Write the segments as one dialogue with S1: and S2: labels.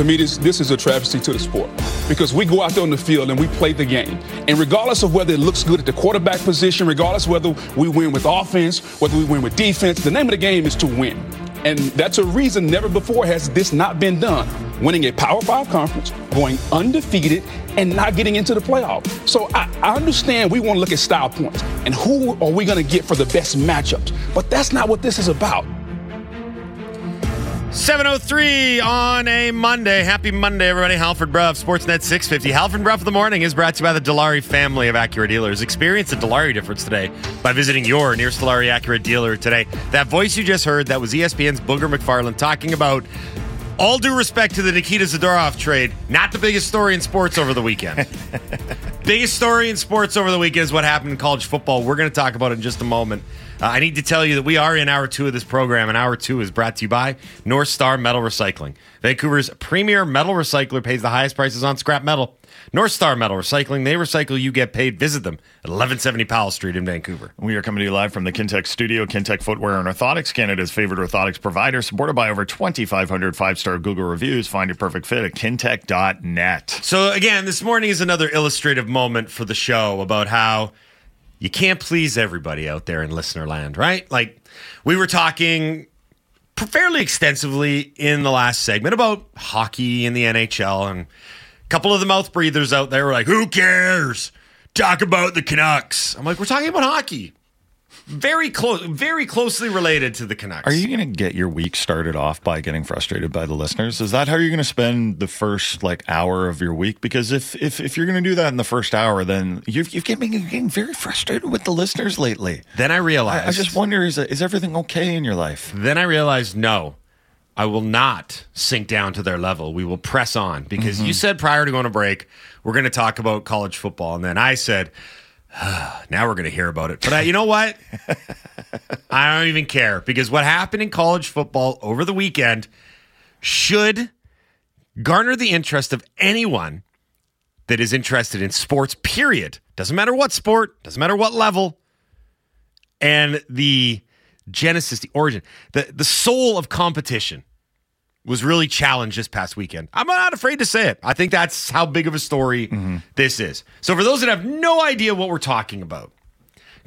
S1: to me, this, this is a travesty to the sport because we go out there on the field and we play the game. And regardless of whether it looks good at the quarterback position, regardless whether we win with offense, whether we win with defense, the name of the game is to win. And that's a reason never before has this not been done. Winning a Power Five conference, going undefeated, and not getting into the playoff. So I, I understand we want to look at style points and who are we going to get for the best matchups. But that's not what this is about.
S2: 703 on a Monday. Happy Monday, everybody. Halford Brough, Sportsnet 650. Halford Brough of the Morning is brought to you by the Dilawri family of Acura dealers. Experience the Dilawri difference today by visiting your nearest Dilawri Acura dealer today. That voice you just heard, that was ESPN's Booger McFarland talking about all due respect to the Nikita Zadorov trade, not the biggest story in sports over the weekend. biggest story in sports over the weekend is what happened in college football. We're going to talk about it in just a moment. Uh, I need to tell you that we are in hour two of this program, and hour two is brought to you by North Star Metal Recycling. Vancouver's premier metal recycler pays the highest prices on scrap metal. North Star Metal Recycling, they recycle, you get paid. Visit them at 1170 Powell Street in Vancouver.
S3: We are coming to you live from the Kintec studio. Kintec Footwear and Orthotics, Canada's favorite orthotics provider, supported by over 2,500 five star Google reviews. Find your perfect fit at kintec.net.
S2: So, again, this morning is another illustrative moment for the show about how you can't please everybody out there in listener land, right? Like we were talking fairly extensively in the last segment about hockey in the NHL and couple of the mouth breathers out there were like, "Who cares? Talk about the Canucks." I'm like, "We're talking about hockey." very close, very closely related to the Canucks.
S3: Are you going to get your week started off by getting frustrated by the listeners? Is that how you're going to spend the first like hour of your week? Because if if, if you're going to do that in the first hour, then you've you've getting, you're getting very frustrated with the listeners lately.
S2: Then I realized.
S3: I, I just wonder is is everything okay in your life?
S2: Then I realized no. I will not sink down to their level. We will press on because mm-hmm. you said prior to going to break, we're going to talk about college football. And then I said, now we're going to hear about it. But I, you know what? I don't even care because what happened in college football over the weekend should garner the interest of anyone that is interested in sports, period. Doesn't matter what sport, doesn't matter what level. And the genesis, the origin, the, the soul of competition was really challenged this past weekend. I'm not afraid to say it. I think that's how big of a story mm-hmm. this is. So, for those that have no idea what we're talking about,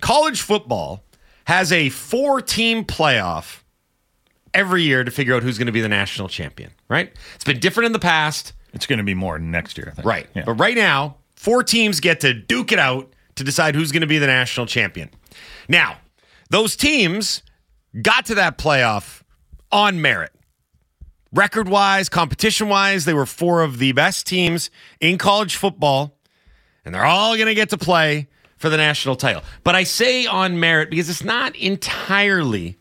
S2: college football has a four team playoff every year to figure out who's going to be the national champion, right? It's been different in the past.
S3: It's going to be more next year,
S2: Right. Yeah. But right now, four teams get to duke it out to decide who's going to be the national champion. Now, those teams got to that playoff on merit record wise, competition wise, they were four of the best teams in college football, and they're all going to get to play for the national title. But I say on merit because it's not entirely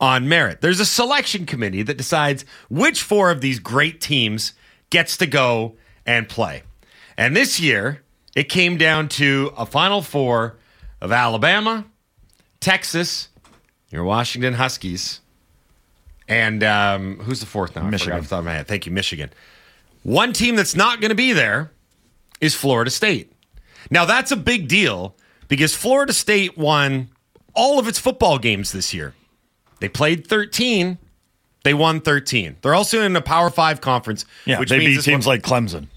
S2: on merit. There's a selection committee that decides which four of these great teams gets to go and play. And this year, it came down to a final four of Alabama, Texas, your Washington Huskies, and um, who's the fourth now?
S3: Michigan.
S2: I forgot off the top of my head. Thank you, Michigan. One team that's not going to be there is Florida State. Now, that's a big deal because Florida State won all of its football games this year. They played 13. They won 13. They're also in a Power Five conference.
S3: Yeah, which they beat teams one, like Clemson.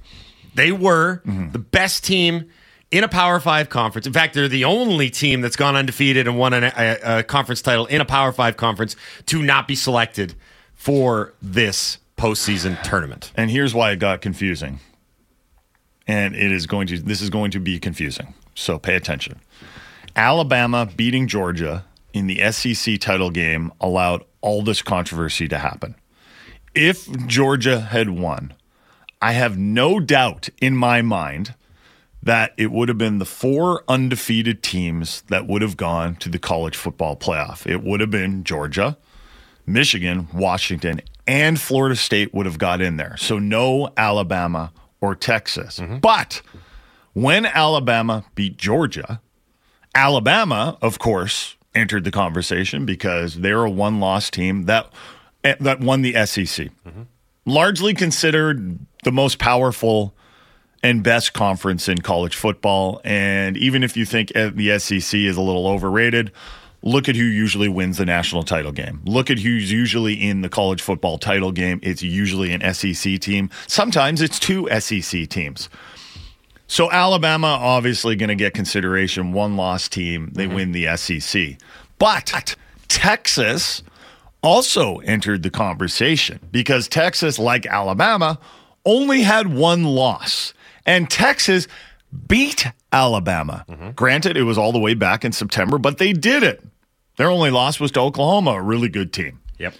S2: They were mm-hmm. the best team in a Power Five conference. In fact, they're the only team that's gone undefeated and won a, a, a conference title in a Power Five conference to not be selected for this postseason tournament.
S3: And here's why it got confusing. And it is going to this is going to be confusing. So pay attention. Alabama beating Georgia in the SEC title game allowed all this controversy to happen. If Georgia had won, I have no doubt in my mind that it would have been the four undefeated teams that would have gone to the college football playoff. It would have been Georgia, Michigan, Washington, and Florida State would have got in there. So no Alabama or Texas. Mm-hmm. But when Alabama beat Georgia, Alabama, of course, entered the conversation because they're a one-loss team that that won the SEC. Mm-hmm. Largely considered the most powerful and best conference in college football. And even if you think the SEC is a little overrated, look at who usually wins the national title game. Look at who's usually in the college football title game. It's usually an SEC team. Sometimes it's two SEC teams. So Alabama obviously going to get consideration. One loss team, they mm-hmm. win the SEC. But Texas also entered the conversation because Texas, like Alabama, only had one loss. And Texas beat Alabama. Granted, it was all the way back in September, but they did it. Their only loss was to Oklahoma, a really good team.
S2: Yep.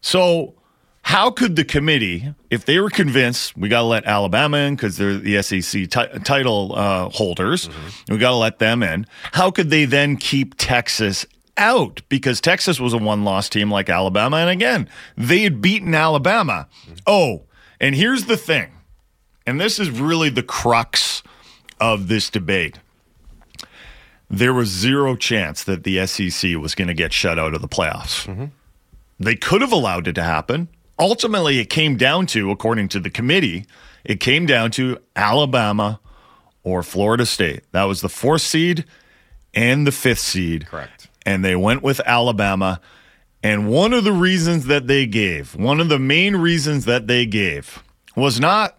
S3: So, how could the committee, if they were convinced we got to let Alabama in because they're the SEC ti- title uh, holders, we got to let them in, how could they then keep Texas out? Because Texas was a one loss team like Alabama. And again, they had beaten Alabama. Oh, and here's the thing, and this is really the crux of this debate. There was zero chance that the SEC was going to get shut out of the playoffs. Mm-hmm. They could have allowed it to happen. Ultimately, it came down to, according to the committee, it came down to Alabama or Florida State. That was the fourth seed and the fifth seed.
S2: Correct.
S3: And they went with Alabama. And one of the reasons that they gave, one of the main reasons that they gave, was not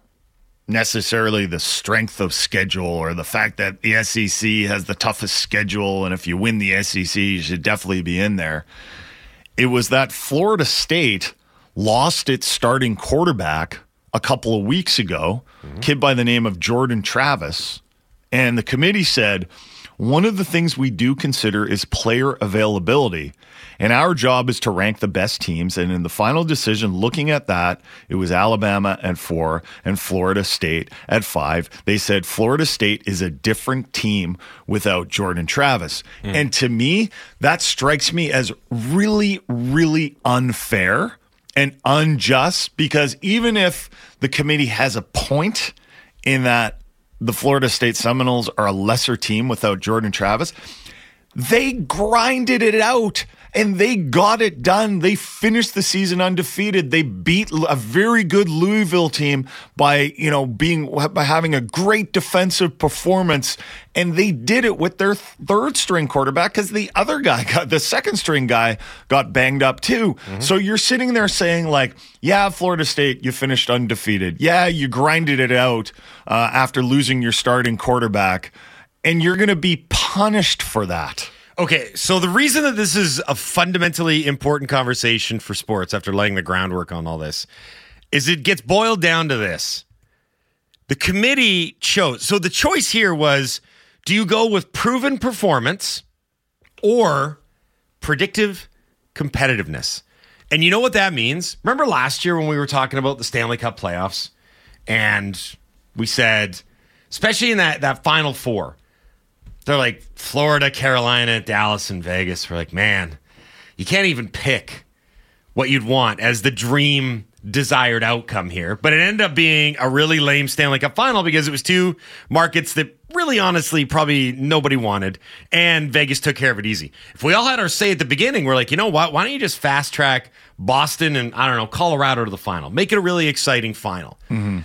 S3: necessarily the strength of schedule or the fact that the SEC has the toughest schedule. And if you win the SEC, you should definitely be in there. It was that Florida State lost its starting quarterback a couple of weeks ago, mm-hmm. kid by the name of Jordan Travis. And the committee said, one of the things we do consider is player availability. And our job is to rank the best teams. And in the final decision, looking at that, it was Alabama at four and Florida State at five. They said Florida State is a different team without Jordan Travis. Hmm. And to me, that strikes me as really, really unfair and unjust because even if the committee has a point in that the Florida State Seminoles are a lesser team without Jordan Travis, they grinded it out and they got it done. They finished the season undefeated. They beat a very good Louisville team by, you know, being by having a great defensive performance and they did it with their third string quarterback cuz the other guy got the second string guy got banged up too. So you're sitting there saying like, yeah, Florida State, you finished undefeated. Yeah, you grinded it out uh, after losing your starting quarterback and you're going to be punished for that.
S2: Okay, so the reason that this is a fundamentally important conversation for sports after laying the groundwork on all this is it gets boiled down to this. The committee chose. So the choice here was do you go with proven performance or predictive competitiveness? And you know what that means? Remember last year when we were talking about the Stanley Cup playoffs and we said, especially in that, that final four, they're like Florida, Carolina, Dallas, and Vegas. We're like, man, you can't even pick what you'd want as the dream desired outcome here. But it ended up being a really lame Stanley Cup final because it was two markets that really honestly probably nobody wanted. And Vegas took care of it easy. If we all had our say at the beginning, we're like, you know what? Why don't you just fast track Boston and I don't know, Colorado to the final? Make it a really exciting final. Mm-hmm.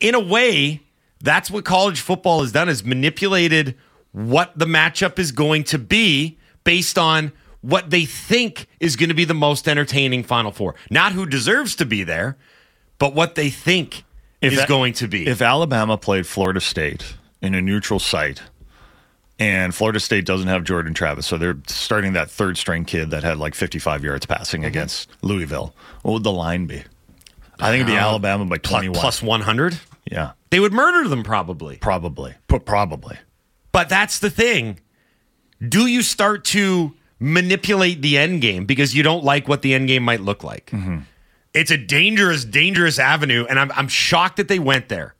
S2: In a way, that's what college football has done is manipulated what the matchup is going to be based on what they think is going to be the most entertaining Final Four. Not who deserves to be there, but what they think is
S3: that-
S2: going to be.
S3: If Alabama played Florida State in a neutral site, and Florida State doesn't have Jordan Travis, so they're starting that third string kid that had like 55 yards passing against Louisville. What would the line be? I think it'd be
S2: Uh,
S3: Alabama by
S2: Pl-
S3: 21.
S2: plus 100,
S3: yeah,
S2: they would murder them probably.
S3: probably. But probably.
S2: But that's the thing. Do you start to manipulate the end game because you don't like what the end game might look like? Mm-hmm. It's a dangerous, dangerous avenue, and I'm I'm shocked that they went there.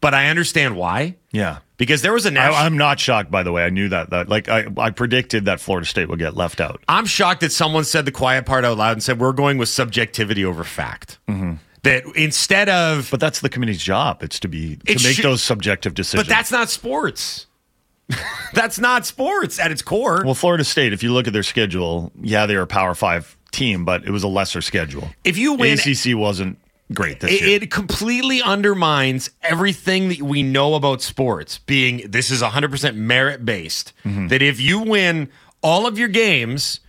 S2: But I understand why.
S3: Yeah.
S2: Because there was a national.
S3: I, I'm not shocked, by the way. I knew that. that like I, I predicted that Florida State would get left out.
S2: I'm shocked that someone said the quiet part out loud and said we're going with subjectivity over fact. Mm-hmm. That instead of,
S3: But that's the committee's job. It's to be to
S2: It
S3: make
S2: should-
S3: those subjective decisions.
S2: but that's not sports. that's not sports at its core.
S3: well, Florida State. If you look at their schedule, yeah, they're a Power Five team, but it was a lesser schedule.
S2: if you win,
S3: ACC wasn't great this
S2: it,
S3: year.
S2: it completely undermines everything that we know about sports. Being this is 100 percent merit based.
S3: Mm-hmm.
S2: That if you win all of your games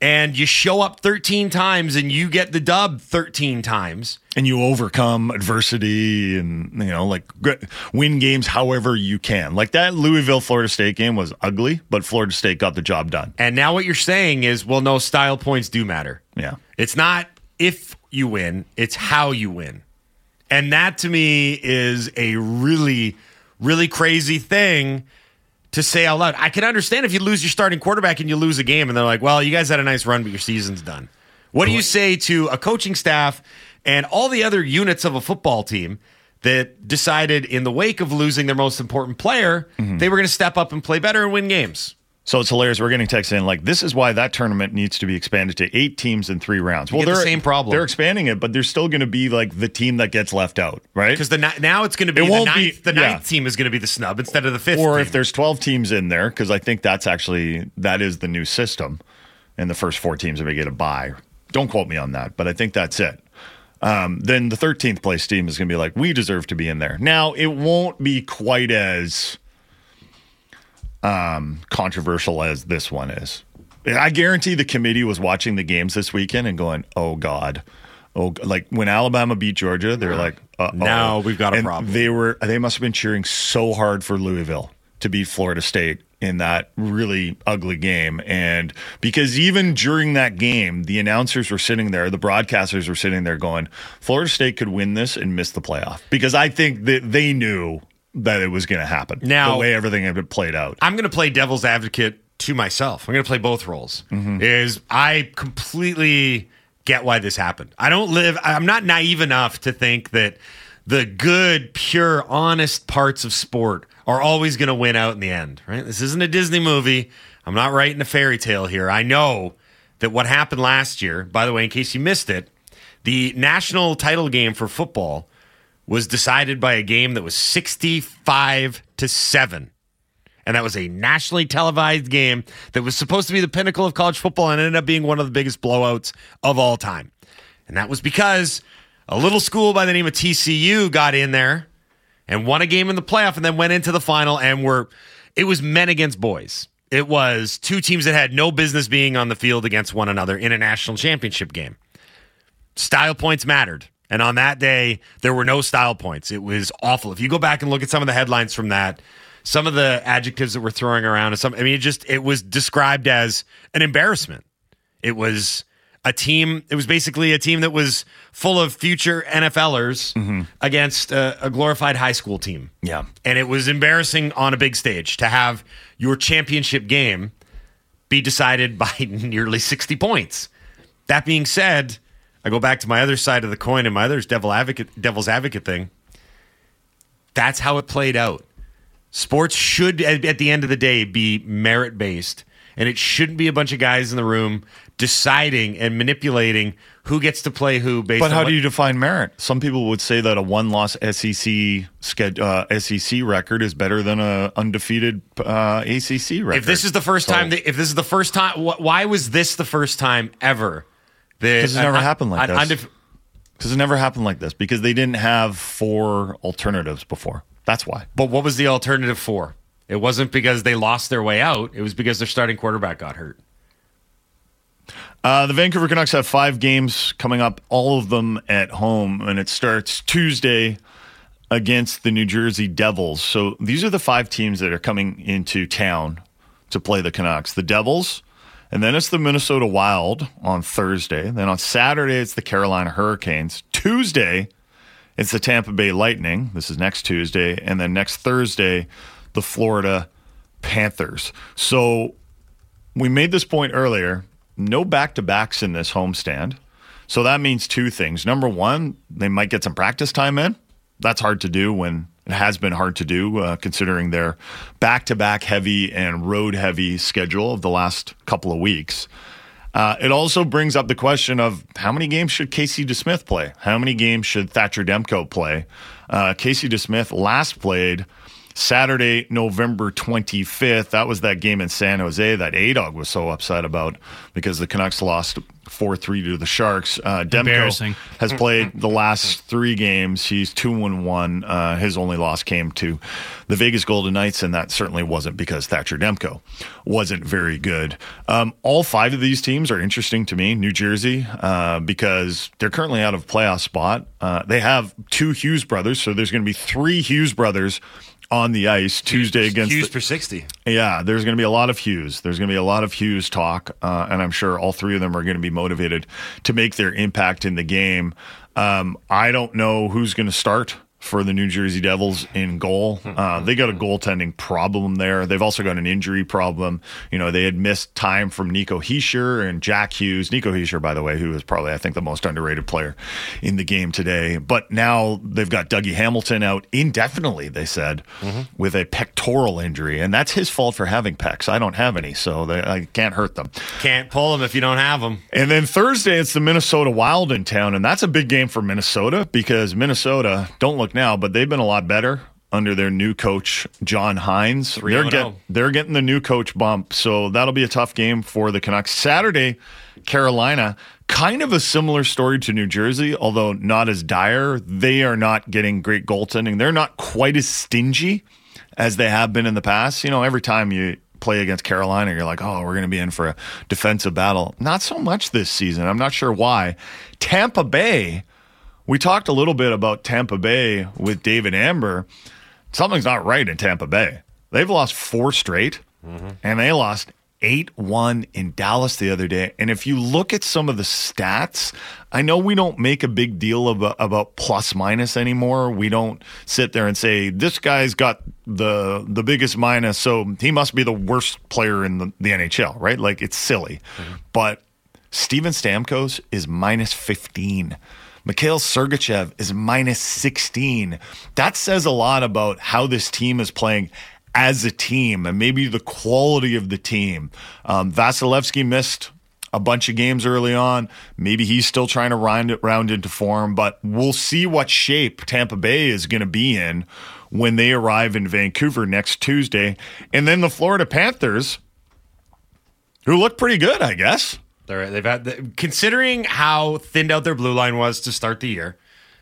S2: and you show up 13 times and you get the dub 13 times.
S3: And you overcome adversity and you know like win games however you can. Like that louisville florida state game was ugly but florida state got the job done.
S2: And now what you're saying is well no style points do matter.
S3: Yeah.
S2: It's not if you win it's how you win. And that to me is a really really crazy thing to say out loud. I can understand if you lose your starting quarterback and you lose a game and they're like, well, you guys had a nice run, but your season's done. What do you say to a coaching staff and all the other units of a football team that decided in the wake of losing their most important player, mm-hmm. they were going to step up and play better and win games?
S3: So it's hilarious. We're getting texts in like this is why that tournament needs to be expanded to eight teams in three rounds.
S2: well, they're the same problem.
S3: They're expanding it, but there's still going to be like the team that gets left out, right?
S2: Because the now it's going to be it the ninth. Be, the ninth yeah. team is going to be the snub instead of the fifth.
S3: Or
S2: team.
S3: if there's twelve teams in there, because I think that's actually that is the new system, and the first four teams are going to get a bye. Don't quote me on that, but I think that's it. Um, then the 13th place team is going to be like, we deserve to be in there. Now, it won't be quite as um, controversial as this one is. I guarantee the committee was watching the games this weekend and going, "Oh God." Oh, like when Alabama beat Georgia, they're like, Uh-oh.
S2: "Now we've got a
S3: and
S2: problem."
S3: They were they must have been cheering so hard for Louisville to beat Florida State in that really ugly game. And because even during that game, the announcers were sitting there, the broadcasters were sitting there going, Florida State could win this and miss the playoff. Because I think that they knew that it was going to happen.
S2: Now,
S3: the way everything had been played out.
S2: I'm going to play devil's advocate to myself. I'm going to play both roles. Mm-hmm. Is I completely get why this happened. I don't live. I'm not naive enough to think that the good, pure, honest parts of sport are always going to win out in the end. Right? This isn't a Disney movie. I'm not writing a fairy tale here. I know that what happened last year. By the way, in case you missed it, the national title game for football was decided by a game that was 65 to 7. And that was a nationally televised game that was supposed to be the pinnacle of college football and ended up being one of the biggest blowouts of all time. And that was because a little school by the name of TCU got in there and won a game in the playoff and then went into the final and were it was men against boys. It was two teams that had no business being on the field against one another in a national championship game. Style points mattered. And on that day, there were no style points. It was awful. If you go back and look at some of the headlines from that, some of the adjectives that we're throwing around, some, I mean, it just, it was described as an embarrassment. It was a team, it was basically a team that was full of future NFLers mm-hmm. against a, a glorified high school team.
S3: Yeah.
S2: And it was embarrassing on a big stage to have your championship game be decided by nearly 60 points. That being said, I go back to my other side of the coin and my other devil advocate, devil's advocate thing. That's how it played out. Sports should, at the end of the day, be merit based, and it shouldn't be a bunch of guys in the room deciding and manipulating who gets to play who. Based.
S3: But how
S2: what-
S3: do you define merit? Some people would say that a one-loss SEC uh, SEC record is better than a undefeated uh, ACC record.
S2: If this is the first so, time, that, if this is the first time, wh- why was this the first time ever?
S3: Because it never uh, happened like this. Because it never happened like this. Because they didn't have four alternatives before. That's why.
S2: But what was the alternative for? It wasn't because they lost their way out. It was because their starting quarterback got hurt.
S3: Uh, the Vancouver Canucks have five games coming up, all of them at home, and it starts Tuesday against the New Jersey Devils. So these are the five teams that are coming into town to play the Canucks. The Devils, and then it's the Minnesota Wild on Thursday. Then on Saturday, it's the Carolina Hurricanes. Tuesday, it's the Tampa Bay Lightning. This is next Tuesday. And then next Thursday, the Florida Panthers. So we made this point earlier no back to backs in this homestand. So that means two things. Number one, they might get some practice time in. That's hard to do when it has been hard to do, uh, considering their back to back heavy and road heavy schedule of the last couple of weeks. Uh, it also brings up the question of how many games should Casey DeSmith play? How many games should Thatcher Demko play? Uh, Casey DeSmith last played Saturday, November 25th. That was that game in San Jose that A Dog was so upset about because the Canucks lost 4 3 to the Sharks. Uh, Demko has played the last three games. He's 2 1 1. Uh, his only loss came to the Vegas Golden Knights, and that certainly wasn't because Thatcher Demko wasn't very good. Um, all five of these teams are interesting to me. New Jersey, uh, because they're currently out of playoff spot. Uh, they have two Hughes brothers, so there's going to be three Hughes brothers on the ice Tuesday against
S2: Hughes
S3: the-
S2: per 60.
S3: yeah, there's going to be a lot of Hughes. There's going to be a lot of Hughes talk, uh, and I'm sure all three of them are going to be motivated to make their impact in the game. Um, I don't know who's going to start for the New Jersey Devils in goal. Uh, they got a goaltending problem there. They've also got an injury problem. You know, they had missed time from Nico Hischier and Jack Hughes. Nico Hischier, by the way, who is probably, I think, the most underrated player in the game today. But now they've got Dougie Hamilton out indefinitely, they said, with a pectoral injury. And that's his fault for having pecs. I don't have any, so they, I can't hurt them.
S2: Can't pull them if you don't have them.
S3: And then Thursday, it's the Minnesota Wild in town, and that's a big game for Minnesota because Minnesota don't look now, but they've been a lot better under their new coach John Hynes. They're,
S2: oh.
S3: get, they're getting the new coach bump, so that'll be a tough game for the Canucks. Saturday, Carolina, kind of a similar story to New Jersey, although not as dire. They are not getting great goaltending. They're not quite as stingy as they have been in the past. You know, every time you play against Carolina, you're like, oh, we're going to be in for a defensive battle. Not so much this season. I'm not sure why. Tampa Bay, we talked a little bit about Tampa Bay with David Amber. Something's not right in Tampa Bay. They've lost four straight, mm-hmm. and they lost 8 1 in Dallas the other day. And if you look at some of the stats, I know we don't make a big deal about, about plus minus anymore. We don't sit there and say, this guy's got the the biggest minus, so he must be the worst player in the, the NHL, right? Like it's silly. Mm-hmm. But Steven Stamkos is minus 15. Mikhail Sergachev is minus 16. That says a lot about how this team is playing as a team and maybe the quality of the team. Um, Vasilevskiy missed a bunch of games early on. Maybe he's still trying to round it round into form, but we'll see what shape Tampa Bay is going to be in when they arrive in Vancouver next Tuesday. And then the Florida Panthers, who look pretty good, I guess.
S2: They're, they've had the, considering how thinned out their blue line was to start the year,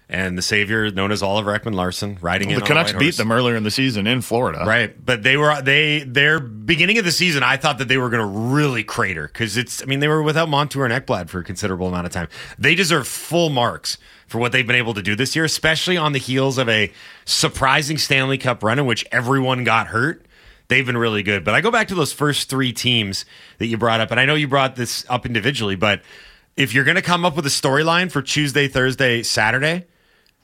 S2: and the savior known as Oliver Ekman-Larsson riding in.
S3: The Canucks beat them earlier in the season in Florida.
S2: Right, but they were they their beginning of the season. I thought that they were going to really crater because it's. I mean, they were without Montour and Ekblad for a considerable amount of time. They deserve full marks for what they've been able to do this year, especially on the heels of a surprising Stanley Cup run in which everyone got hurt. They've been really good. But I go back to those first three teams that you brought up, and I know you brought this up individually, but if you're going to come up with a storyline for Tuesday, Thursday, Saturday,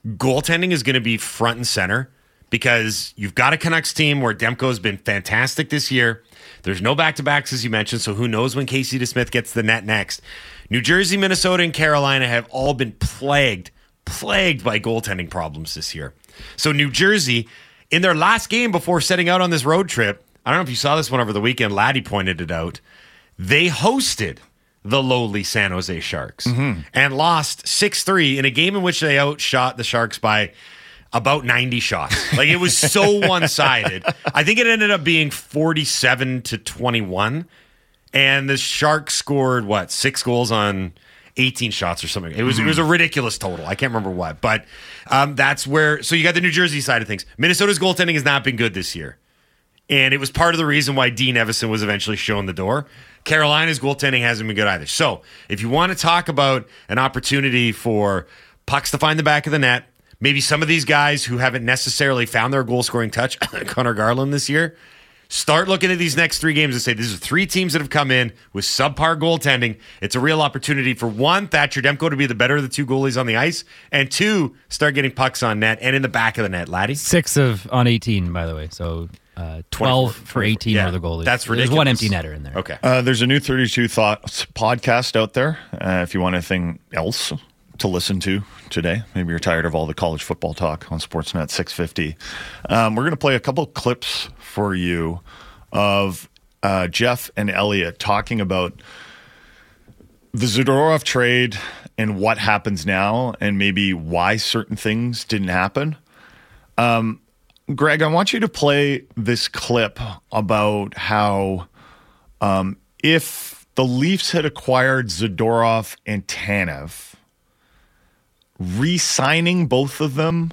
S2: goaltending is going to be front and center because you've got a Canucks team where Demko has been fantastic this year. There's no back to backs, as you mentioned, so who knows when Casey DeSmith gets the net next. New Jersey, Minnesota, and Carolina have all been plagued, plagued by goaltending problems this year. So, New Jersey, in their last game before setting out on this road trip, I don't know if you saw this one over the weekend, Laddie pointed it out. They hosted the lowly San Jose Sharks mm-hmm. and lost 6 3 in a game in which they outshot the Sharks by about 90 shots. Like it was so one sided. I think it ended up being 47 to 21. And the Sharks scored what, six goals on 18 shots or something. It was it was a ridiculous total. I can't remember what. But um, that's where so you got the New Jersey side of things. Minnesota's goaltending has not been good this year. And it was part of the reason why Dean Evason was eventually shown the door. Carolina's goaltending hasn't been good either. So, if you want to talk about an opportunity for pucks to find the back of the net, maybe some of these guys who haven't necessarily found their goal scoring touch, Conor Garland this year, start looking at these next three games and say, these are three teams that have come in with subpar goaltending. It's a real opportunity for one, Thatcher Demko to be the better of the two goalies on the ice, and two, start getting pucks on net and in the back of the net, laddie.
S4: Six of on 18, by the way. So uh, 12 for 18
S2: Yeah,
S4: were the goalies.
S2: that's ridiculous.
S4: There's one empty netter in there.
S2: Okay.
S3: Uh, there's a new 32 Thoughts podcast out there. Uh, if you want anything else to listen to today, maybe you're tired of all the college football talk on Sportsnet 650. Um, we're going to play a couple clips for you of uh, Jeff and Elliotte talking about the Zadorov trade and what happens now, and maybe why certain things didn't happen. Um, Greg, I want you to play this clip about how um, if the Leafs had acquired Zadorov and Tanev, re-signing both of them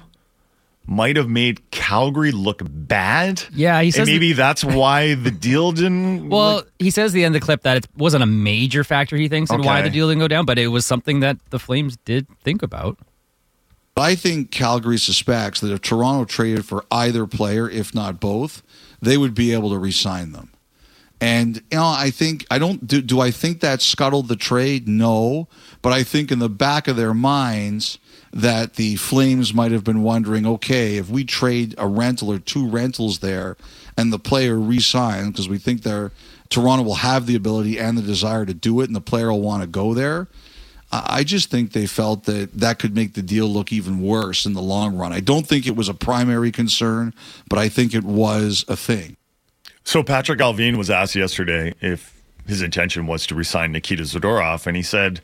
S3: might have made Calgary look bad.
S4: Yeah, he says
S3: and maybe
S4: that-
S3: that's why the deal didn't.
S4: Well, he says at the end of the clip that it wasn't a major factor, he thinks, in why the deal didn't go down, but it was something that the Flames did think about.
S5: I think Calgary suspects that if Toronto traded for either player, if not both, they would be able to re-sign them. And you know, I think I don't do. Do I think that scuttled the trade? No, but I think in the back of their minds that the Flames might have been wondering, okay, if we trade a rental or two rentals there, and the player re-signs because we think they're Toronto will have the ability and the desire to do it, and the player will want to go there. I I just think they felt that that could make the deal look even worse in the long run. I don't think it was a primary concern, but I think it was a thing.
S3: So Patrik Allvin was asked yesterday if his intention was to resign Nikita Zadorov, and he said,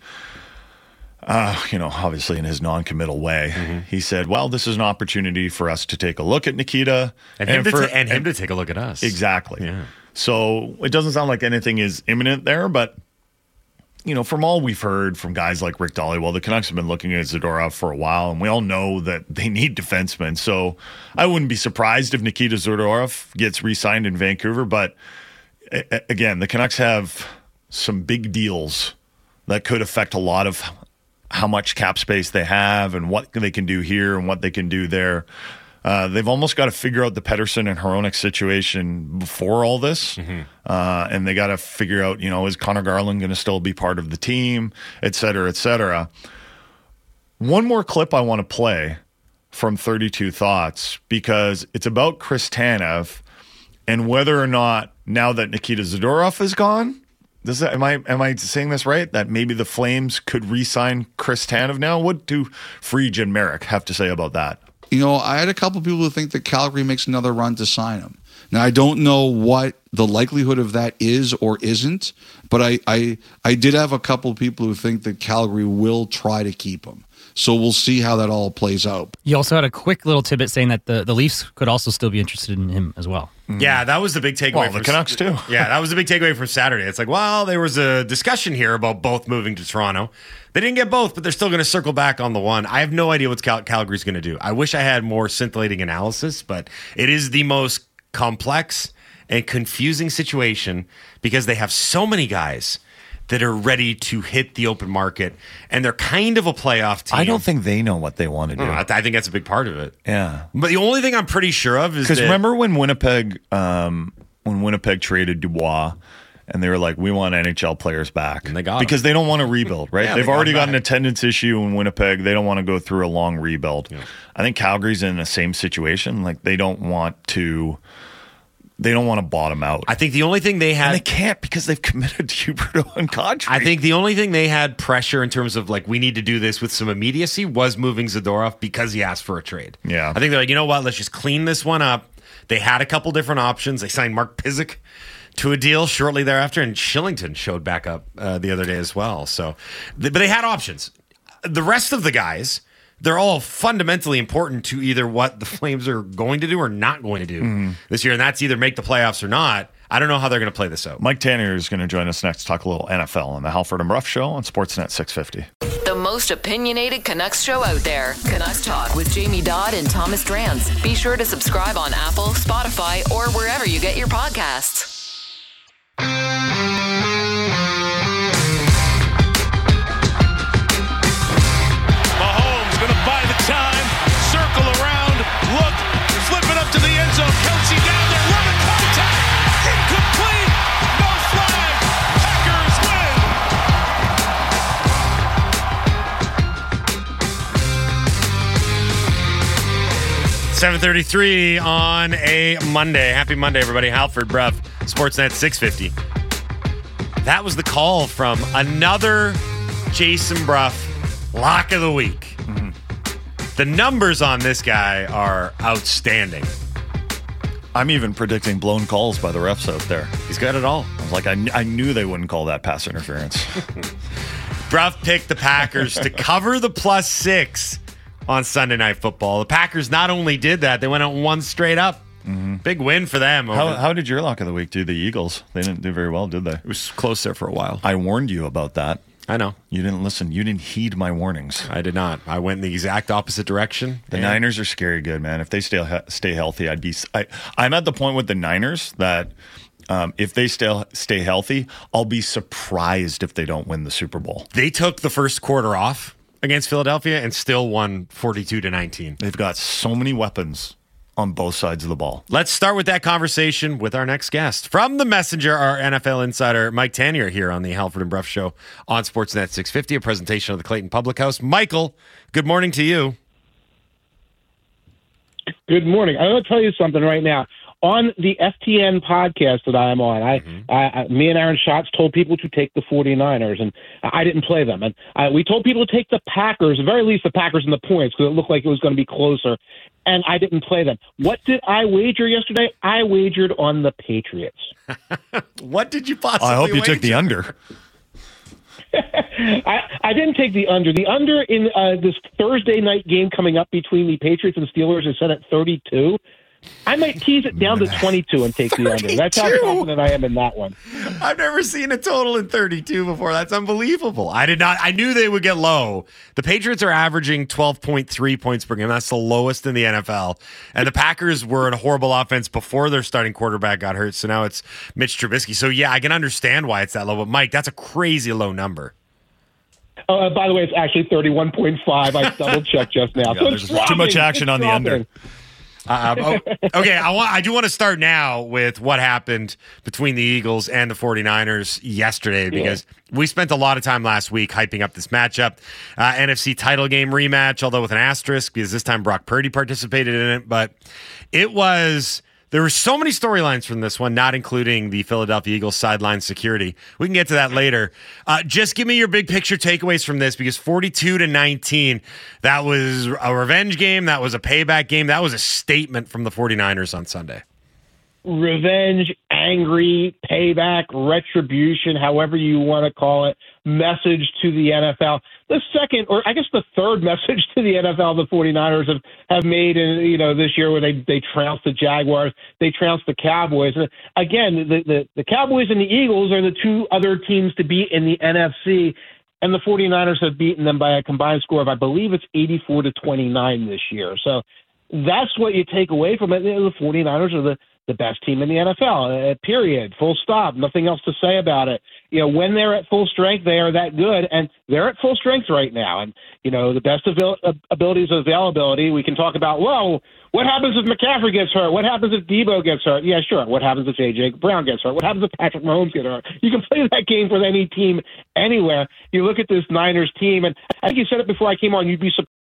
S3: uh, you know, obviously in his non-committal way,
S2: Mm-hmm.
S3: he said, "Well, this is an opportunity for us to take a look at Nikita
S2: And him, to,
S3: for-
S2: ta- and him to take a look at us.
S3: Exactly.
S2: Yeah.
S3: So it doesn't sound like anything is imminent there, but you know, from all we've heard from guys like Rick Dhaliwal, well, the Canucks have been looking at Zadorov for a while, and we all know that they need defensemen. So I wouldn't be surprised if Nikita Zadorov gets re-signed in Vancouver. But again, the Canucks have some big deals that could affect a lot of how much cap space they have and what they can do here and what they can do there. Uh, they've almost got to figure out the Pettersson and Hronek situation before all this, uh, and they got to figure out, you know, is Conor Garland going to still be part of the team, et cetera, et cetera. One more clip I want to play from 32 Thoughts because it's about Chris Tanev and whether or not now that Nikita Zadorov is gone, does that, am I am I saying this right? That maybe the Flames could re-sign Chris Tanev now? What do Friedge and Marek have to say about that?
S5: You know, I had a couple people who think that Calgary makes another run to sign him. Now, I don't know what the likelihood of that is or isn't, but I, I, I did have a couple people who think that Calgary will try to keep him. So we'll see how that all plays out.
S4: You also had a quick little tidbit saying that the, the Leafs could also still be interested in him as well. Mm.
S2: Yeah, that was the big takeaway.
S3: Well, the
S2: from-
S3: Canucks too.
S2: Yeah, that was the big takeaway from Saturday. It's like, well, there was a discussion here about both moving to Toronto. They didn't get both, but they're still going to circle back on the one. I have no idea what Cal- Calgary's going to do. I wish I had more scintillating analysis, but it is the most complex and confusing situation because they have so many guys that are ready to hit the open market, and they're kind of a playoff team.
S3: I don't think they know what they want to do.
S2: No, I, I think that's a big part of it.
S3: yeah.
S2: But the only thing I'm pretty sure of is
S3: Because
S2: that
S3: remember when Winnipeg, um, when Winnipeg traded Dubois, and they were like, "We want NHL players back,"
S2: And they got
S3: because they don't want to rebuild, right?
S2: Yeah, they
S3: They've
S2: got
S3: already
S2: them
S3: got an attendance issue in Winnipeg. They don't want to go through a long rebuild. I think Calgary's in the same situation. Like they don't want to, they don't want to bottom out.
S2: I think the only thing they had
S3: and they can't because they've committed to Huberdeau and Kadri.
S2: I think the only thing they had pressure in terms of like we need to do this with some immediacy was moving Zadorov because he asked for a trade.
S3: Yeah.
S2: I think they're like, you know what? Let's just clean this one up. They had a couple different options. They signed Mark Pysyk to a deal shortly thereafter, and Shillington showed back up uh, the other day as well. So, but they had options. The rest of the guys. They're all fundamentally important to either what the Flames are going to do or not going to do
S3: Mm-hmm.
S2: this year, and that's either make the playoffs or not. I don't know how they're going to play this out.
S3: Mike Tanier is going to join us next to talk a little NFL on the Halford and Brough Show on Sportsnet 650.
S6: The most opinionated Canucks show out there. Canucks Talk with Jamie Dodd and Thomas Drance. Be sure to subscribe on Apple, Spotify, or wherever you get your podcasts.
S2: 7.33 on a Monday. Happy Monday, everybody. Halford Brough, Sportsnet 650. That was the call from another Jason Brough lock of the week. Mm-hmm. The numbers on this guy are outstanding.
S3: I'm even predicting blown calls by the refs out there.
S2: He's got it all.
S3: I was like, I, I knew they wouldn't call that pass interference.
S2: Brough picked the Packers to cover the plus six on Sunday Night Football. The Packers not only did that, they went out one straight up. Big win for them. Over,
S3: How, how did your lock of the week do? The Eagles. They didn't do very well, did they?
S2: it was close there for a while.
S3: I warned you about that.
S2: I know.
S3: You didn't listen. You didn't heed my warnings.
S2: I did not. I went in the exact opposite direction.
S3: The
S2: And
S3: Niners are scary good, man. If they stay stay healthy, I'd be. I, I'm at the point with the Niners that um, if they stay stay healthy, I'll be surprised if they don't win the Super Bowl.
S2: They took the first quarter off against Philadelphia and still won 42 to 19.
S3: They've got so many weapons on both sides of the ball.
S2: Let's start with that conversation with our next guest. From the Messenger, our NFL insider, Mike Tanier, here on the Halford and Brough Show on Sportsnet 650, a presentation of the Clayton Public House. Michael, good morning to you.
S7: Good morning. I'm going to tell you something right now. On the FTN podcast that I am on, I, I, I me and Aaron Schatz told people to take the 49ers, and I didn't play them. And I, we told people to take the Packers, at very least the Packers and the points, because it looked like it was going to be closer. And I didn't play them. What did I wager yesterday? I wagered on the Patriots.
S2: What did you possibly
S3: I hope you took the under.
S7: I, I didn't take the under. The under in uh, this Thursday night game coming up between the Patriots and Steelers is set at 32. I might tease it down to 22 and take the under. That's how
S2: 32?
S7: confident I am in that one.
S2: I've never seen a total in 32 before. That's unbelievable. I did not. I knew they would get low. The Patriots are averaging 12.3 points per game. That's the lowest in the NFL. And the Packers were in a horrible offense before their starting quarterback got hurt. So now it's Mitch Trubisky. So yeah, I can understand why it's that low. But Mike, that's a crazy low number.
S7: Uh, by the way, it's actually 31.5. I double checked just now.
S3: Yeah,
S7: so
S3: there's too much action
S7: It's
S3: on the under.
S2: Um, oh, okay, I want. I do want to start now with what happened between the Eagles and the 49ers yesterday because we spent a lot of time last week hyping up this matchup, uh, NFC title game rematch, although with an asterisk because this time Brock Purdy participated in it. But it was there were so many storylines from this one, not including the Philadelphia Eagles sideline security. We can get to that later. Uh, just give me your big picture takeaways from this because 42 to 19, that was a revenge game. That was a payback game. That was a statement from the 49ers on Sunday.
S7: Revenge, angry, payback, retribution, however you want to call it, message to the NFL. The second, or I guess the third message to the NFL the 49ers have, have made in, you know, this year where they, they trounced the Jaguars, they trounced the Cowboys. And again, the, the, the Cowboys and the Eagles are the two other teams to beat in the NFC. And the 49ers have beaten them by a combined score of, I believe it's 84 to 29 this year. So that's what you take away from it. The 49ers are the, the best team in the NFL, uh, period. Full stop. Nothing else to say about it. You know, when they're at full strength, they are that good, and they're at full strength right now. And, you know, the best avail- uh, abilities of availability, we can talk about, well, what happens if McCaffrey gets hurt? What happens if Deebo gets hurt? Yeah, sure. What happens if A.J. Brown gets hurt? What happens if Patrick Mahomes gets hurt? You can play that game with any team anywhere. You look at this Niners team, and I think you said it before I came on, you'd be surprised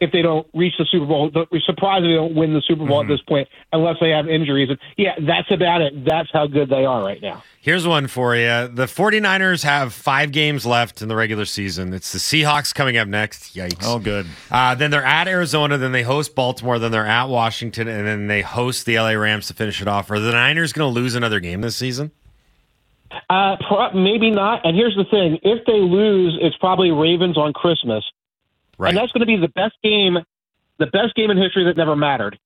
S7: if they don't reach the Super Bowl. They'll be surprised if they don't win the Super Bowl at this point unless they have injuries. And yeah, that's about it. That's how good they are right now.
S2: Here's one for you. The 49ers have five games left in the regular season. It's the Seahawks coming up next. Yikes.
S3: Oh, good.
S2: Uh, then they're at Arizona, then they host Baltimore, then they're at Washington, and then they host the LA Rams to finish it off. Are the Niners going to lose another game this season?
S7: Uh, maybe not. And here's the thing: if they lose, it's probably Ravens on Christmas,
S2: Right.
S7: and that's going to be the best game, the best game in history that never mattered.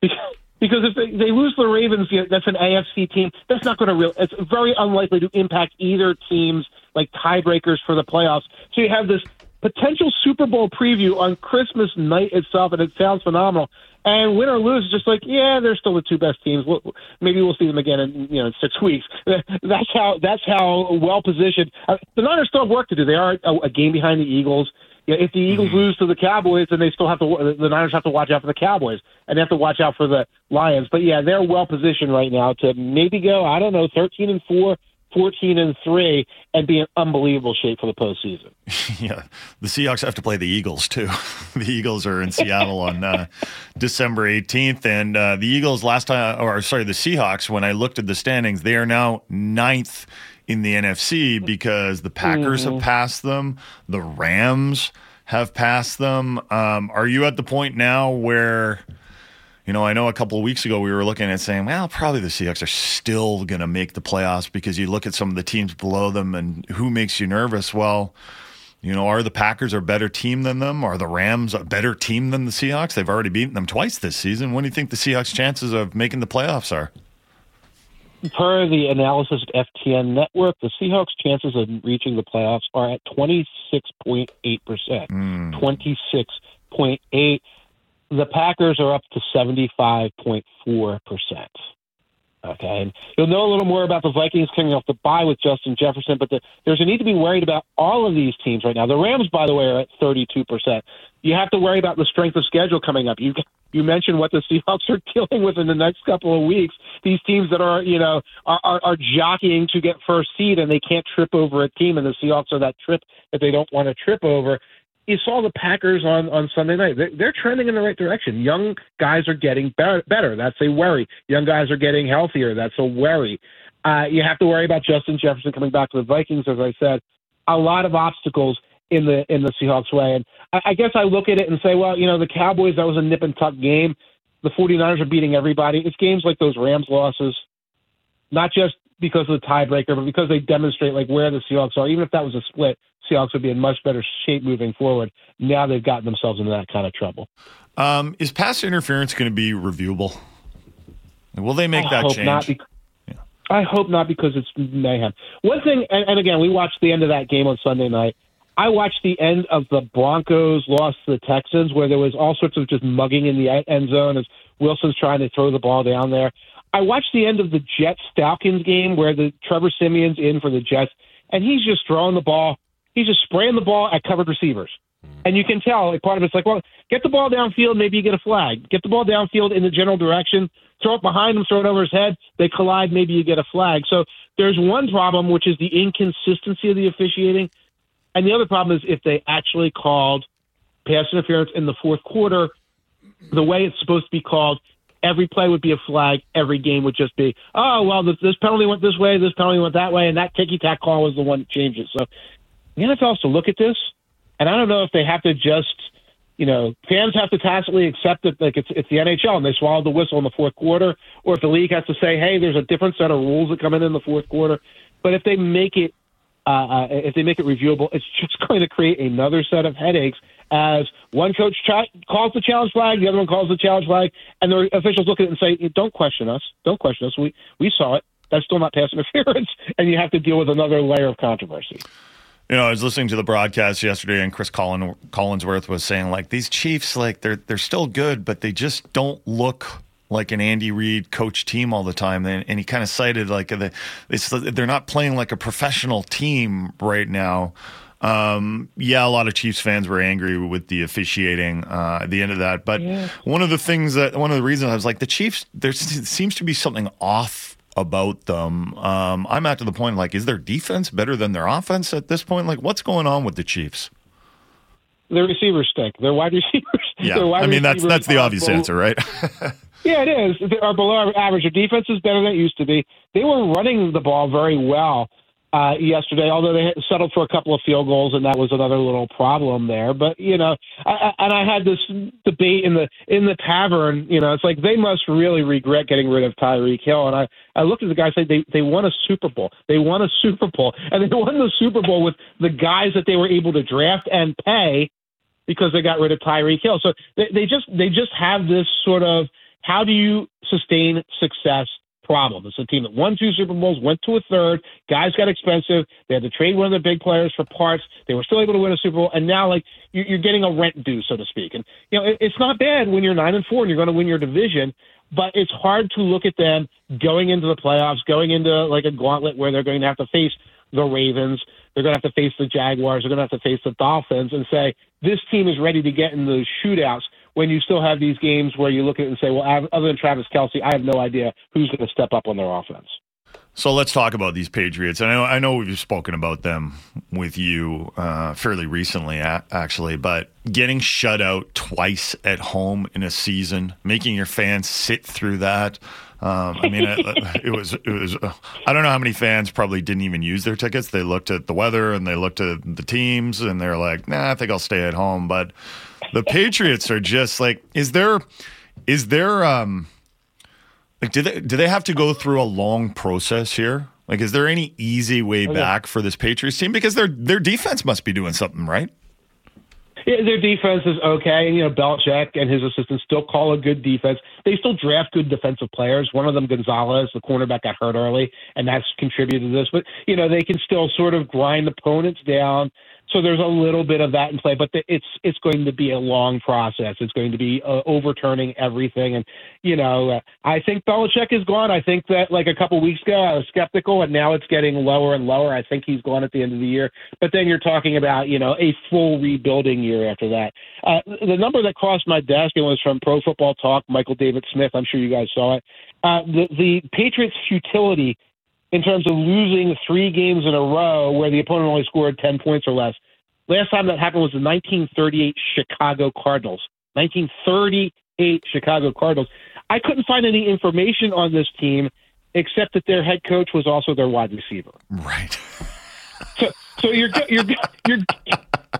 S7: Because because if they, lose the Ravens, that's an AFC team. That's not going to real. It's very unlikely to impact either team's like tiebreakers for the playoffs. So you have this potential Super Bowl preview on Christmas night itself, and it sounds phenomenal. And win or lose, it's just like yeah, they're still the two best teams. We'll, maybe we'll see them again in you know six weeks. That's how that's how well positioned uh, the Niners still have work to do. They are a, a game behind the Eagles. Yeah, if the Eagles lose to the Cowboys, then they still have to. The Niners have to watch out for the Cowboys, and they have to watch out for the Lions. But yeah, they're well positioned right now to maybe go. I don't know, thirteen and four, 14 and three, and be in unbelievable shape for the postseason.
S3: Yeah, the Seahawks have to play the Eagles too. the Eagles are in Seattle on uh, December 18th, and uh, the Eagles last time, or sorry, the Seahawks. When I looked at the standings, they are now ninth in the NFC because the Packers have passed them, the Rams have passed them. Um, are you at the point now where? You know, I know a couple of weeks ago we were looking at saying, well, probably the Seahawks are still going to make the playoffs because you look at some of the teams below them and who makes you nervous. Well, You know, are the Packers a better team than them? Are the Rams a better team than the Seahawks? They've already beaten them twice this season. What do you think the Seahawks' chances of making the playoffs are?
S7: Per the analysis at FTN Network, the Seahawks' chances of reaching the playoffs are at 26.8%. 26.8. Hmm. The Packers are up to 75.4%. Okay, and you'll know a little more about the Vikings coming off the bye with Justin Jefferson, but the, there's a need to be worried about all of these teams right now. The Rams, by the way, are at 32 percent. You have to worry about the strength of schedule coming up. You you mentioned what the Seahawks are dealing with in the next couple of weeks. These teams that are you know are, are, are jockeying to get first seed and they can't trip over a team, and the Seahawks are that trip that they don't want to trip over you saw the Packers on on Sunday night. They're, they're trending in the right direction. Young guys are getting better. better. That's a worry. Young guys are getting healthier. That's a worry. Uh, you have to worry about Justin Jefferson coming back to the Vikings. As I said, a lot of obstacles in the in the Seahawks way. And I, I guess I look at it and say, well, you know, the Cowboys that was a nip and tuck game. The 49ers are beating everybody. It's games like those Rams losses, not just because of the tiebreaker, but because they demonstrate like where the Seahawks are. Even if that was a split, Seahawks would be in much better shape moving forward. Now they've gotten themselves into that kind of trouble.
S3: Um, is pass interference going to be reviewable? Will they make
S7: I
S3: that
S7: hope
S3: change?
S7: Not bec- I hope not because it's mayhem. One thing, and, and again, we watched the end of that game on Sunday night. I watched the end of the Broncos loss to the Texans, where there was all sorts of just mugging in the end zone as Wilson's trying to throw the ball down there. I watched the end of the Jets Falcons game where the Trevor Siemian's in for the Jets, and he's just throwing the ball. He's just spraying the ball at covered receivers. And you can tell, like part of it's like, well, get the ball downfield, maybe you get a flag. Get the ball downfield in the general direction, throw it behind him, throw it over his head. They collide, maybe you get a flag. So there's one problem, which is the inconsistency of the officiating, and the other problem is if they actually called pass interference in the fourth quarter, the way it's supposed to be called, every play would be a flag. Every game would just be, oh well, this, penalty went this way, this penalty went that way, and that ticky tack call was the one that changed it. So the NFL has to look at this, and I don't know if they have to just, you know, fans have to tacitly accept it like it's it's the NHL and they swallowed the whistle in the fourth quarter, or if the league has to say, hey, there's a different set of rules that come in in the fourth quarter. But if they make it uh, uh, if they make it reviewable, it's just going to create another set of headaches as one coach ch- calls the challenge flag, the other one calls the challenge flag, and the officials look at it and say, "Don't question us. Don't question us. We we saw it. That's still not pass interference, and you have to deal with another layer of controversy."
S3: You know, I was listening to the broadcast yesterday, and Chris Collin, Collinsworth was saying like these Chiefs, like they're they're still good, but they just don't look like an Andy Reid coach team all the time. And, and he kind of cited like the, it's, they're not playing like a professional team right now. Um, yeah, a lot of Chiefs fans were angry with the officiating uh, at the end of that. But
S7: Yeah.
S3: one of the things that one of the reasons I was like the Chiefs, there seems to be something off about them. Um, I'm at to the point like, is their defense better than their offense at this point? Like, what's going on with the Chiefs?
S7: Their receivers stink. Their wide receivers.
S3: Yeah,
S7: wide
S3: I mean that's that's the obvious answer, right?
S7: Yeah, it is. Are below average. Their defense is better than it used to be. They were running the ball very well uh, yesterday, although they settled for a couple of field goals, and that was another little problem there. But you know, I, I, and I had this debate in the in the tavern. You know, it's like they must really regret getting rid of Tyreek Hill. And I I looked at the guy and said they they won a Super Bowl. They won a Super Bowl, and they won the Super Bowl with the guys that they were able to draft and pay because they got rid of Tyreek Hill. So they, they just they just have this sort of how do you sustain success problem. It's a team that won two Super Bowls, went to a third. Guys got expensive. They had to trade one of their big players for parts. They were still able to win a Super Bowl, and now like you- you're getting a rent due, so to speak. And you know it's not bad when you're nine and four and you're going to win your division. But it's hard to look at them going into the playoffs, going into like a gauntlet where they're going to have to face the Ravens, they're going to have to face the Jaguars, they're going to have to face the Dolphins, and say this team is ready to get in those shootouts. When you still have these games where you look at it and say, well, other than Travis Kelce, I have no idea who's going to step up on their offense.
S3: So let's talk about these Patriots. I know I know we've spoken about them with you uh, fairly recently, actually, but getting shut out twice at home in a season, making your fans sit through that. Um, I mean, it, it was it was. Uh, I don't know how many fans probably didn't even use their tickets. They looked at the weather and they looked at the teams and they're like, "Nah, I think I'll stay at home." But the Patriots are just like, is there, is there, um, like, do they do they have to go through a long process here Like, is there any easy way back for this Patriots team? Because their their defense must be doing something right.
S7: Yeah, their defense is okay. You know, Belichick and his assistants still call a good defense. They still draft good defensive players. One of them, Gonzalez, the cornerback, got hurt early, and that's contributed to this. But you know, they can still sort of grind opponents down. So there's a little bit of that in play, but the, it's it's going to be a long process. It's going to be uh, overturning everything, and you know, uh, I think Belichick is gone. I think that like a couple weeks ago, I was skeptical, and now it's getting lower and lower. I think he's gone at the end of the year, but then you're talking about you know a full rebuilding year after that. Uh, the number that crossed my desk and was from Pro Football Talk, Michael David Smith. I'm sure you guys saw it. Uh, the the Patriots' futility in terms of losing three games in a row where the opponent only scored 10 points or less. Last time that happened was the 1938 Chicago Cardinals. 1938 Chicago Cardinals. I couldn't find any information on this team except that their head coach was also their wide receiver.
S3: Right.
S7: So, so you're you're you're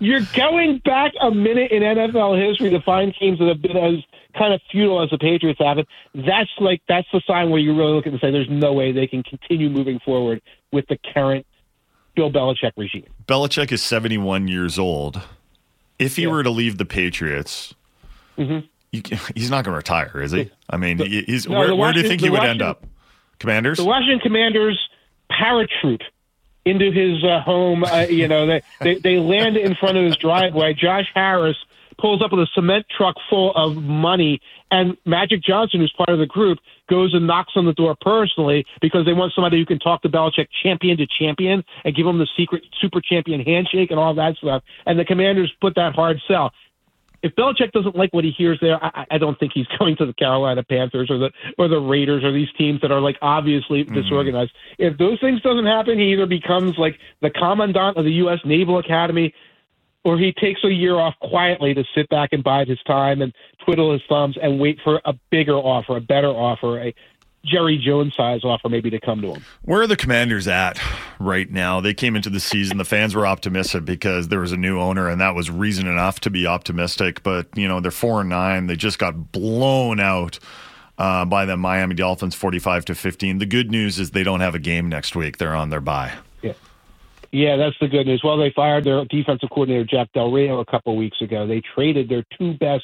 S7: you're going back a minute in NFL history to find teams that have been as kind of futile as the Patriots have. It. That's like that's the sign where you really look at and say there's no way they can continue moving forward with the current Bill Belichick regime.
S3: Belichick is 71 years old. If he
S7: Yeah.
S3: were to leave the Patriots,
S7: Mhm.
S3: you he's not going to retire, is he? I mean, he- he's,
S7: No,
S3: where, where do you think he
S7: the
S3: would end up? Commanders?
S7: The Washington Commanders paratroop into his uh, home. Uh, you know, they, they they land in front of his driveway. Josh Harris pulls up with a cement truck full of money, and Magic Johnson, who's part of the group, goes and knocks on the door personally because they want somebody who can talk to Belichick champion to champion and give him the secret super champion handshake and all that stuff. And the Commanders put that hard sell if Belichick doesn't like what he hears there, I, I don't think he's going to the Carolina Panthers or the or the Raiders or these teams that are like obviously mm-hmm. disorganized. If those things doesn't happen, he either becomes like the commandant of the U.S. Naval Academy, or he takes a year off quietly to sit back and bide his time and twiddle his thumbs and wait for a bigger offer, a better offer, a Jerry Jones size offer maybe to come to him.
S3: Where are the Commanders at right now? They came into the season. The fans were optimistic because there was a new owner, and that was reason enough to be optimistic. But you know, they're four and nine. They just got blown out uh, by the Miami Dolphins, forty-five to fifteen. The good news is they don't have a game next week. They're on their bye.
S7: Yeah, yeah, that's the good news. Well, they fired their defensive coordinator Jack Del Rio a couple weeks ago. They traded their two best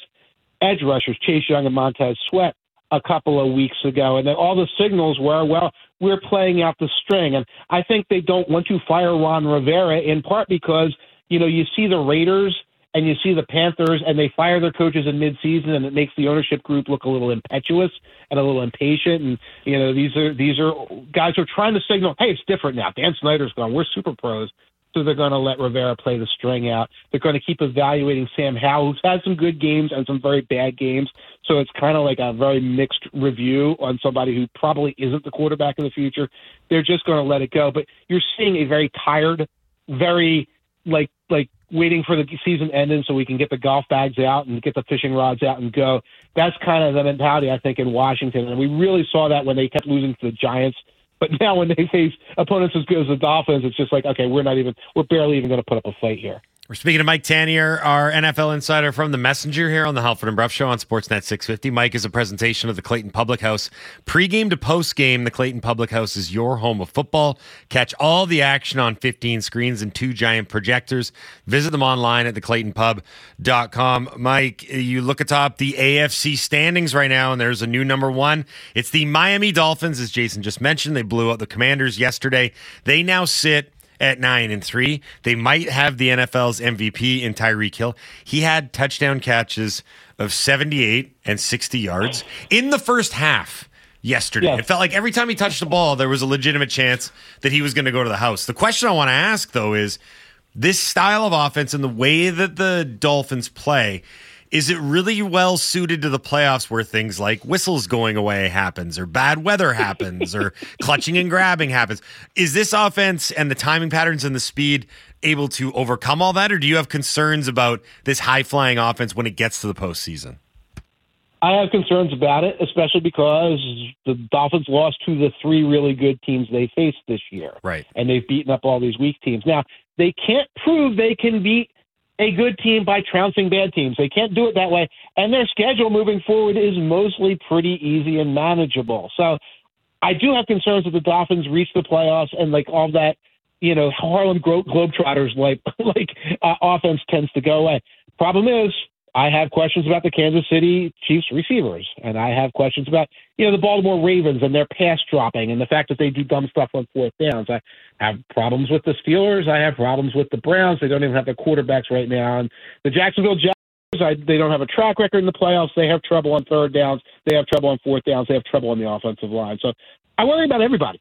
S7: edge rushers, Chase Young and Montez Sweat, a couple of weeks ago, and then all the signals were, well, we're playing out the string. And I think they don't want to fire Ron Rivera in part because you know you see the Raiders and you see the Panthers, and they fire their coaches in midseason, and it makes the ownership group look a little impetuous and a little impatient. And you know, these are these are guys who are trying to signal, hey, it's different now. Dan Snyder's gone. We're super pros. So they're going to let Rivera play the string out. They're going to keep evaluating Sam Howell, who's had some good games and some very bad games. So it's kind of like a very mixed review on somebody who probably isn't the quarterback of the future. They're just going to let it go. But you're seeing a very tired, very like like waiting for the season ending so we can get the golf bags out and get the fishing rods out and go. That's kind of the mentality I think in Washington, and we really saw that when they kept losing to the Giants. But now when they face opponents as good as the Dolphins, it's just like okay, we're not even we're barely even going to put up a fight here.
S2: We're speaking to Mike Tanier, our NFL insider from The Messenger here on the Halford and Brough Show on Sportsnet 650. Mike is a presentation of the Clayton Public House. Pre-game to post-game, the Clayton Public House is your home of football. Catch all the action on 15 screens and two giant projectors. Visit them online at theclaytonpub.com. Mike, you look atop the AFC standings right now, and there's a new number one. It's the Miami Dolphins, as Jason just mentioned. They blew out the Commanders yesterday. They now sit at nine and three. They might have the NFL's MVP in Tyreek Hill. He had touchdown catches of 78 and 60 yards in the first half yesterday.
S7: Yeah.
S2: It felt like every time he touched the ball, there was a legitimate chance that he was going to go to the house. The question I want to ask, though, is this style of offense and the way that the Dolphins play. Is it really well suited to the playoffs where things like whistles going away happens or bad weather happens or clutching and grabbing happens? Is this offense and the timing patterns and the speed able to overcome all that? Or do you have concerns about this high flying offense when it gets to the postseason?
S7: I have concerns about it, especially because the Dolphins lost to the three really good teams they faced this year.
S2: Right.
S7: And they've beaten up all these weak teams. Now, they can't prove they can beat a good team by trouncing bad teams. They can't do it that way. And their schedule moving forward is mostly pretty easy and manageable. So I do have concerns that the Dolphins reach the playoffs and like all that, you know, Harlem Glo- Globetrotters like like uh, offense tends to go away. Problem is, I have questions about the Kansas City Chiefs receivers, and I have questions about you know the Baltimore Ravens and their pass dropping and the fact that they do dumb stuff on fourth downs. I have problems with the Steelers. I have problems with the Browns. They don't even have their quarterbacks right now, and the Jacksonville Jaguars. I, they don't have a track record in the playoffs. They have trouble on third downs. They have trouble on fourth downs. They have trouble on the offensive line. So I worry about everybody.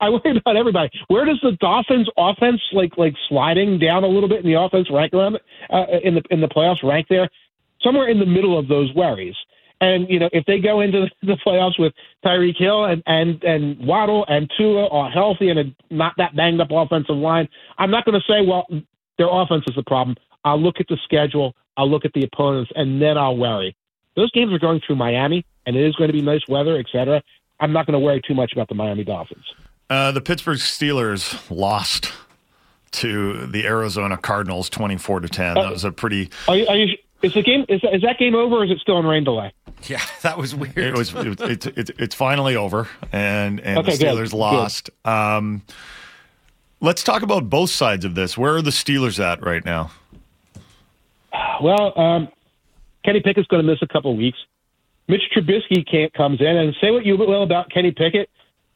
S7: I worry about everybody. Where does the Dolphins' offense like like sliding down a little bit in the offense rank around uh, in the in the playoffs rank there? Somewhere in the middle of those worries. And you know, if they go into the playoffs with Tyreek Hill and and and Waddle and Tua are healthy and a not that banged up offensive line, I'm not going to say, well, their offense is the problem. I'll look at the schedule. I'll look at the opponents, and then I'll worry. Those games are going through Miami, and it is going to be nice weather, et cetera. I'm not going to worry too much about the Miami Dolphins.
S3: Uh, the Pittsburgh Steelers lost to the Arizona Cardinals, twenty-four to ten. That was a pretty.
S7: Are you, are you, is the game is, is that game over? or Is it still in rain delay?
S2: Yeah, that was weird.
S3: It was. It, it's it's it's finally over, and and
S7: Okay,
S3: the Steelers
S7: good.
S3: lost. Um, let's talk about both sides of this. Where are the Steelers at right now?
S7: Well, um, Kenny Pickett's going to miss a couple weeks. Mitch Trubisky can't comes in and say what you will about Kenny Pickett.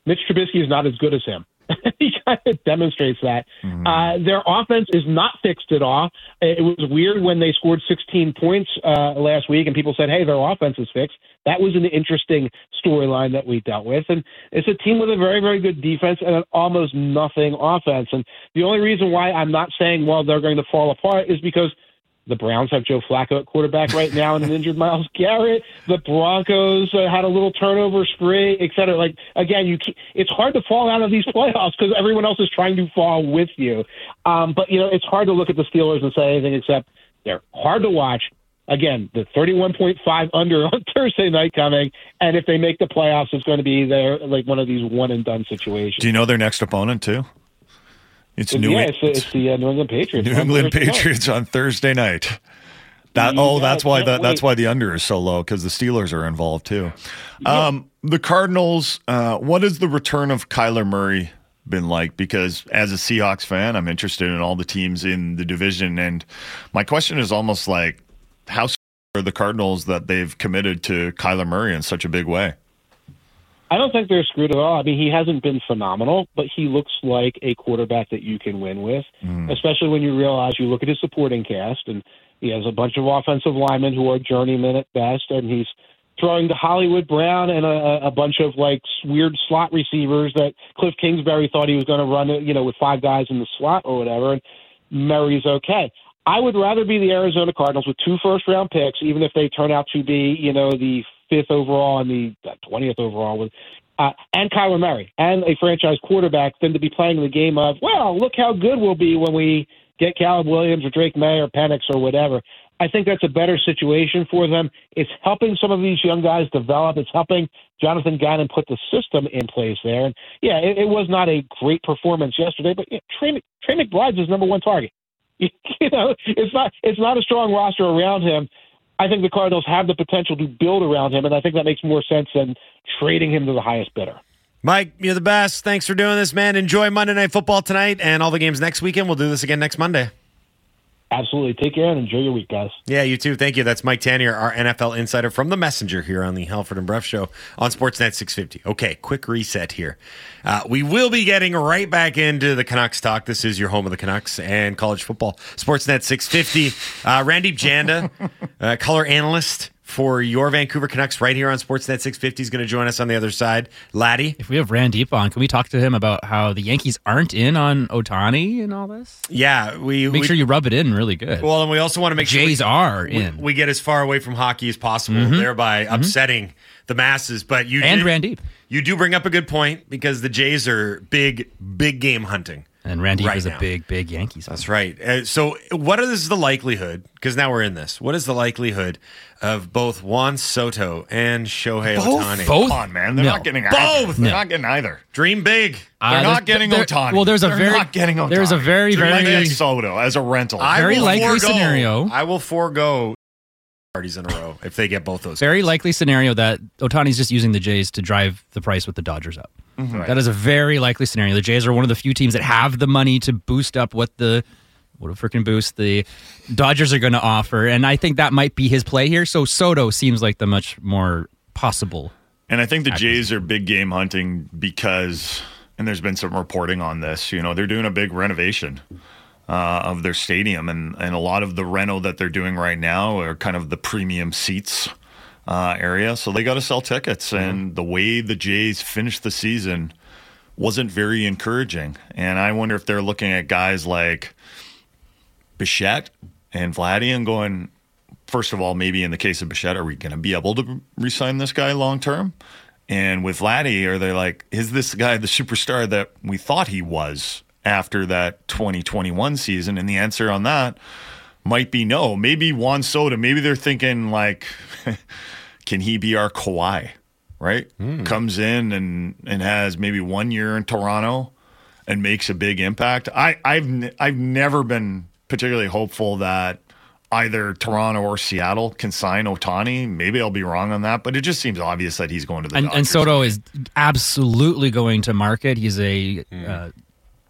S7: Mitch Trubisky is not as good as him. he kind of demonstrates that. Uh, their offense is not fixed at all. It was weird when they scored 16 points uh, last week, and people said, "Hey, their offense is fixed." That was an interesting storyline that we dealt with, and it's a team with a very, very good defense and an almost nothing offense. And the only reason why I'm not saying, "Well, they're going to fall apart," is because the Browns have Joe Flacco at quarterback right now and an injured Myles Garrett. The Broncos uh, had a little turnover spree, et cetera. Like, again, you it's hard to fall out of these playoffs because everyone else is trying to fall with you. Um, but, you know, it's hard to look at the Steelers and say anything except they're hard to watch. Again, the 31.5 under on Thursday night coming. And if they make the playoffs, it's going to be there like one of these one and done situations.
S3: Do you know their next opponent too? It's New,
S7: yeah, it's, it's the uh, New England Patriots.
S3: New England
S7: Thursday night.
S3: Patriots on Thursday night. That oh, that's why that that's why the under is so low because the Steelers are involved too. Um, the Cardinals. Uh, what has the return of Kyler Murray been like? Because as a Seahawks fan, I'm interested in all the teams in the division, and my question is almost like, how are the Cardinals that they've committed to Kyler Murray in such a big way?
S7: I don't think they're screwed at all. I mean, he hasn't been phenomenal, but he looks like a quarterback that you can win with, mm. especially when you realize you look at his supporting cast and he has a bunch of offensive linemen who are journeymen at best, and he's throwing to Hollywood Brown and a, a bunch of like weird slot receivers that Cliff Kingsbury thought he was going to run, you know, with five guys in the slot or whatever. And Murray's okay. I would rather be the Arizona Cardinals with two first round picks, even if they turn out to be, you know, the fifth overall and the twentieth overall with uh, and Kyler Murray and a franchise quarterback than to be playing the game of, well, look how good we'll be when we get Caleb Williams or Drake Maye or Penix or whatever. I think that's a better situation for them. It's helping some of these young guys develop. It's helping Jonathan Gannon put the system in place there. And yeah, it, it was not a great performance yesterday, but yeah, Trey, Trey McBride's his number one target. you know, it's not it's not a strong roster around him. I think the Cardinals have the potential to build around him, and I think that makes more sense than trading him to the highest bidder.
S2: Mike, you're the best. Thanks for doing this, man. Enjoy Monday Night Football tonight and all the games next weekend. We'll do this again next Monday.
S7: Absolutely. Take care and enjoy your week, guys.
S2: Yeah, you too. Thank you. That's Mike Tanier, our NFL insider from The Messenger here on the Halford and Brough Show on Sportsnet 650. Okay, quick reset here. Uh, we will be getting right back into the Canucks talk. This is your home of the Canucks and college football. Sportsnet 650. Uh, Randeep Janda, uh, color analyst for your Vancouver Canucks right here on Sportsnet 650 is going to join us on the other side. Laddie.
S4: If we have Randeep on, can we talk to him about how the Yankees aren't in on Ohtani and all this?
S2: Yeah, we
S4: Make
S2: we,
S4: sure you rub it in really good.
S2: Well, and we also want to make sure we-
S4: Jays are
S2: we,
S4: in.
S2: we get as far away from hockey as possible, mm-hmm. thereby mm-hmm. upsetting the masses. But you
S4: and
S2: did-
S4: Randeep.
S2: you do bring up a good point because the Jays are big, big game hunting.
S4: And Randy
S2: right
S4: is
S2: now.
S4: a big, big Yankees. fan.
S2: That's right. Uh, so, what is the likelihood? Because now we're in this. What is the likelihood of both Juan Soto and Shohei Ohtani?
S4: Both?
S3: Come on, man. They're
S4: No.
S3: not getting
S2: Both!
S3: either. They're
S4: No.
S3: not getting either.
S2: Dream big.
S4: Uh,
S3: They're not getting
S4: there-
S3: Ohtani.
S4: Well, there's a
S3: They're
S4: very
S3: not getting Ohtani.
S4: There's a very,
S3: Dream
S4: very
S3: big Soto as a rental.
S2: I
S4: Very likely
S2: forego-
S4: scenario.
S2: I will forego parties in a row if they get both those.
S4: Very likely scenario that Ohtani's just using the Jays to drive the price with the Dodgers up. That is a very likely scenario. The Jays are one of the few teams that have the money to boost up what the what a freaking boost the Dodgers are going to offer, and I think that might be his play here. So Soto seems like the much more possible.
S3: And I think the Jays are big game hunting because, and there's been some reporting on this. You know, they're doing a big renovation uh, of their stadium, and and a lot of the reno that they're doing right now are kind of the premium seats uh, area. So they got to sell tickets, and the way the Jays finished the season wasn't very encouraging. And I wonder if they're looking at guys like Bichette and Vladdy and going, first of all, maybe in the case of Bichette, are we going to be able to resign this guy long term? And with Vladdy, are they like, is this guy the superstar that we thought he was after that 2021 season? And the answer on that might be no. Maybe Juan Soto, maybe they're thinking like, can he be our Kawhi? Right? Comes in and, and has maybe one year in Toronto and makes a big impact. I, I've I've never been particularly hopeful that either Toronto or Seattle can sign Ohtani. Maybe I'll be wrong on that, but it just seems obvious that he's going to the
S4: And, and Soto is absolutely going to market. He's a, uh, a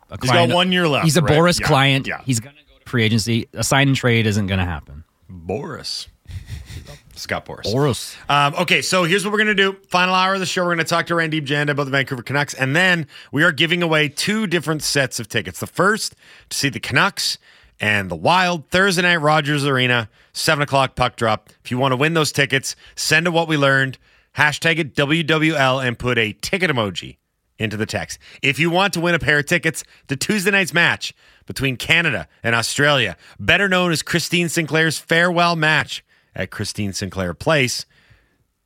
S3: Hmm. He's got one year left,
S4: He's a
S3: right?
S4: Boras
S3: Yeah,
S4: client.
S3: yeah.
S4: He's going to go to free agency. A sign and trade isn't going to happen.
S2: Boras. Scott Boras.
S4: Boras.
S2: Um, okay, so here's what we're going to do. Final hour of the show, we're going to talk to Randeep Janda about the Vancouver Canucks, and then we are giving away two different sets of tickets. The first to see the Canucks and the Wild Thursday night Rogers Arena, seven o'clock puck drop. If you want to win those tickets, send to what we learned, hashtag it WWL, and put a ticket emoji into the text. If you want to win a pair of tickets to Tuesday night's match between Canada and Australia, better known as Christine Sinclair's farewell match at Christine Sinclair Place,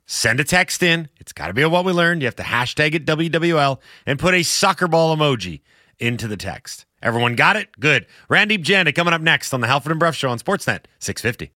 S2: send a text in. It's got to be what we learned. You have to hashtag it WWL and put a soccer ball emoji into the text. Everyone got it? Good. Randeep Janda coming up next on the Halford and Brough Show on Sportsnet 650.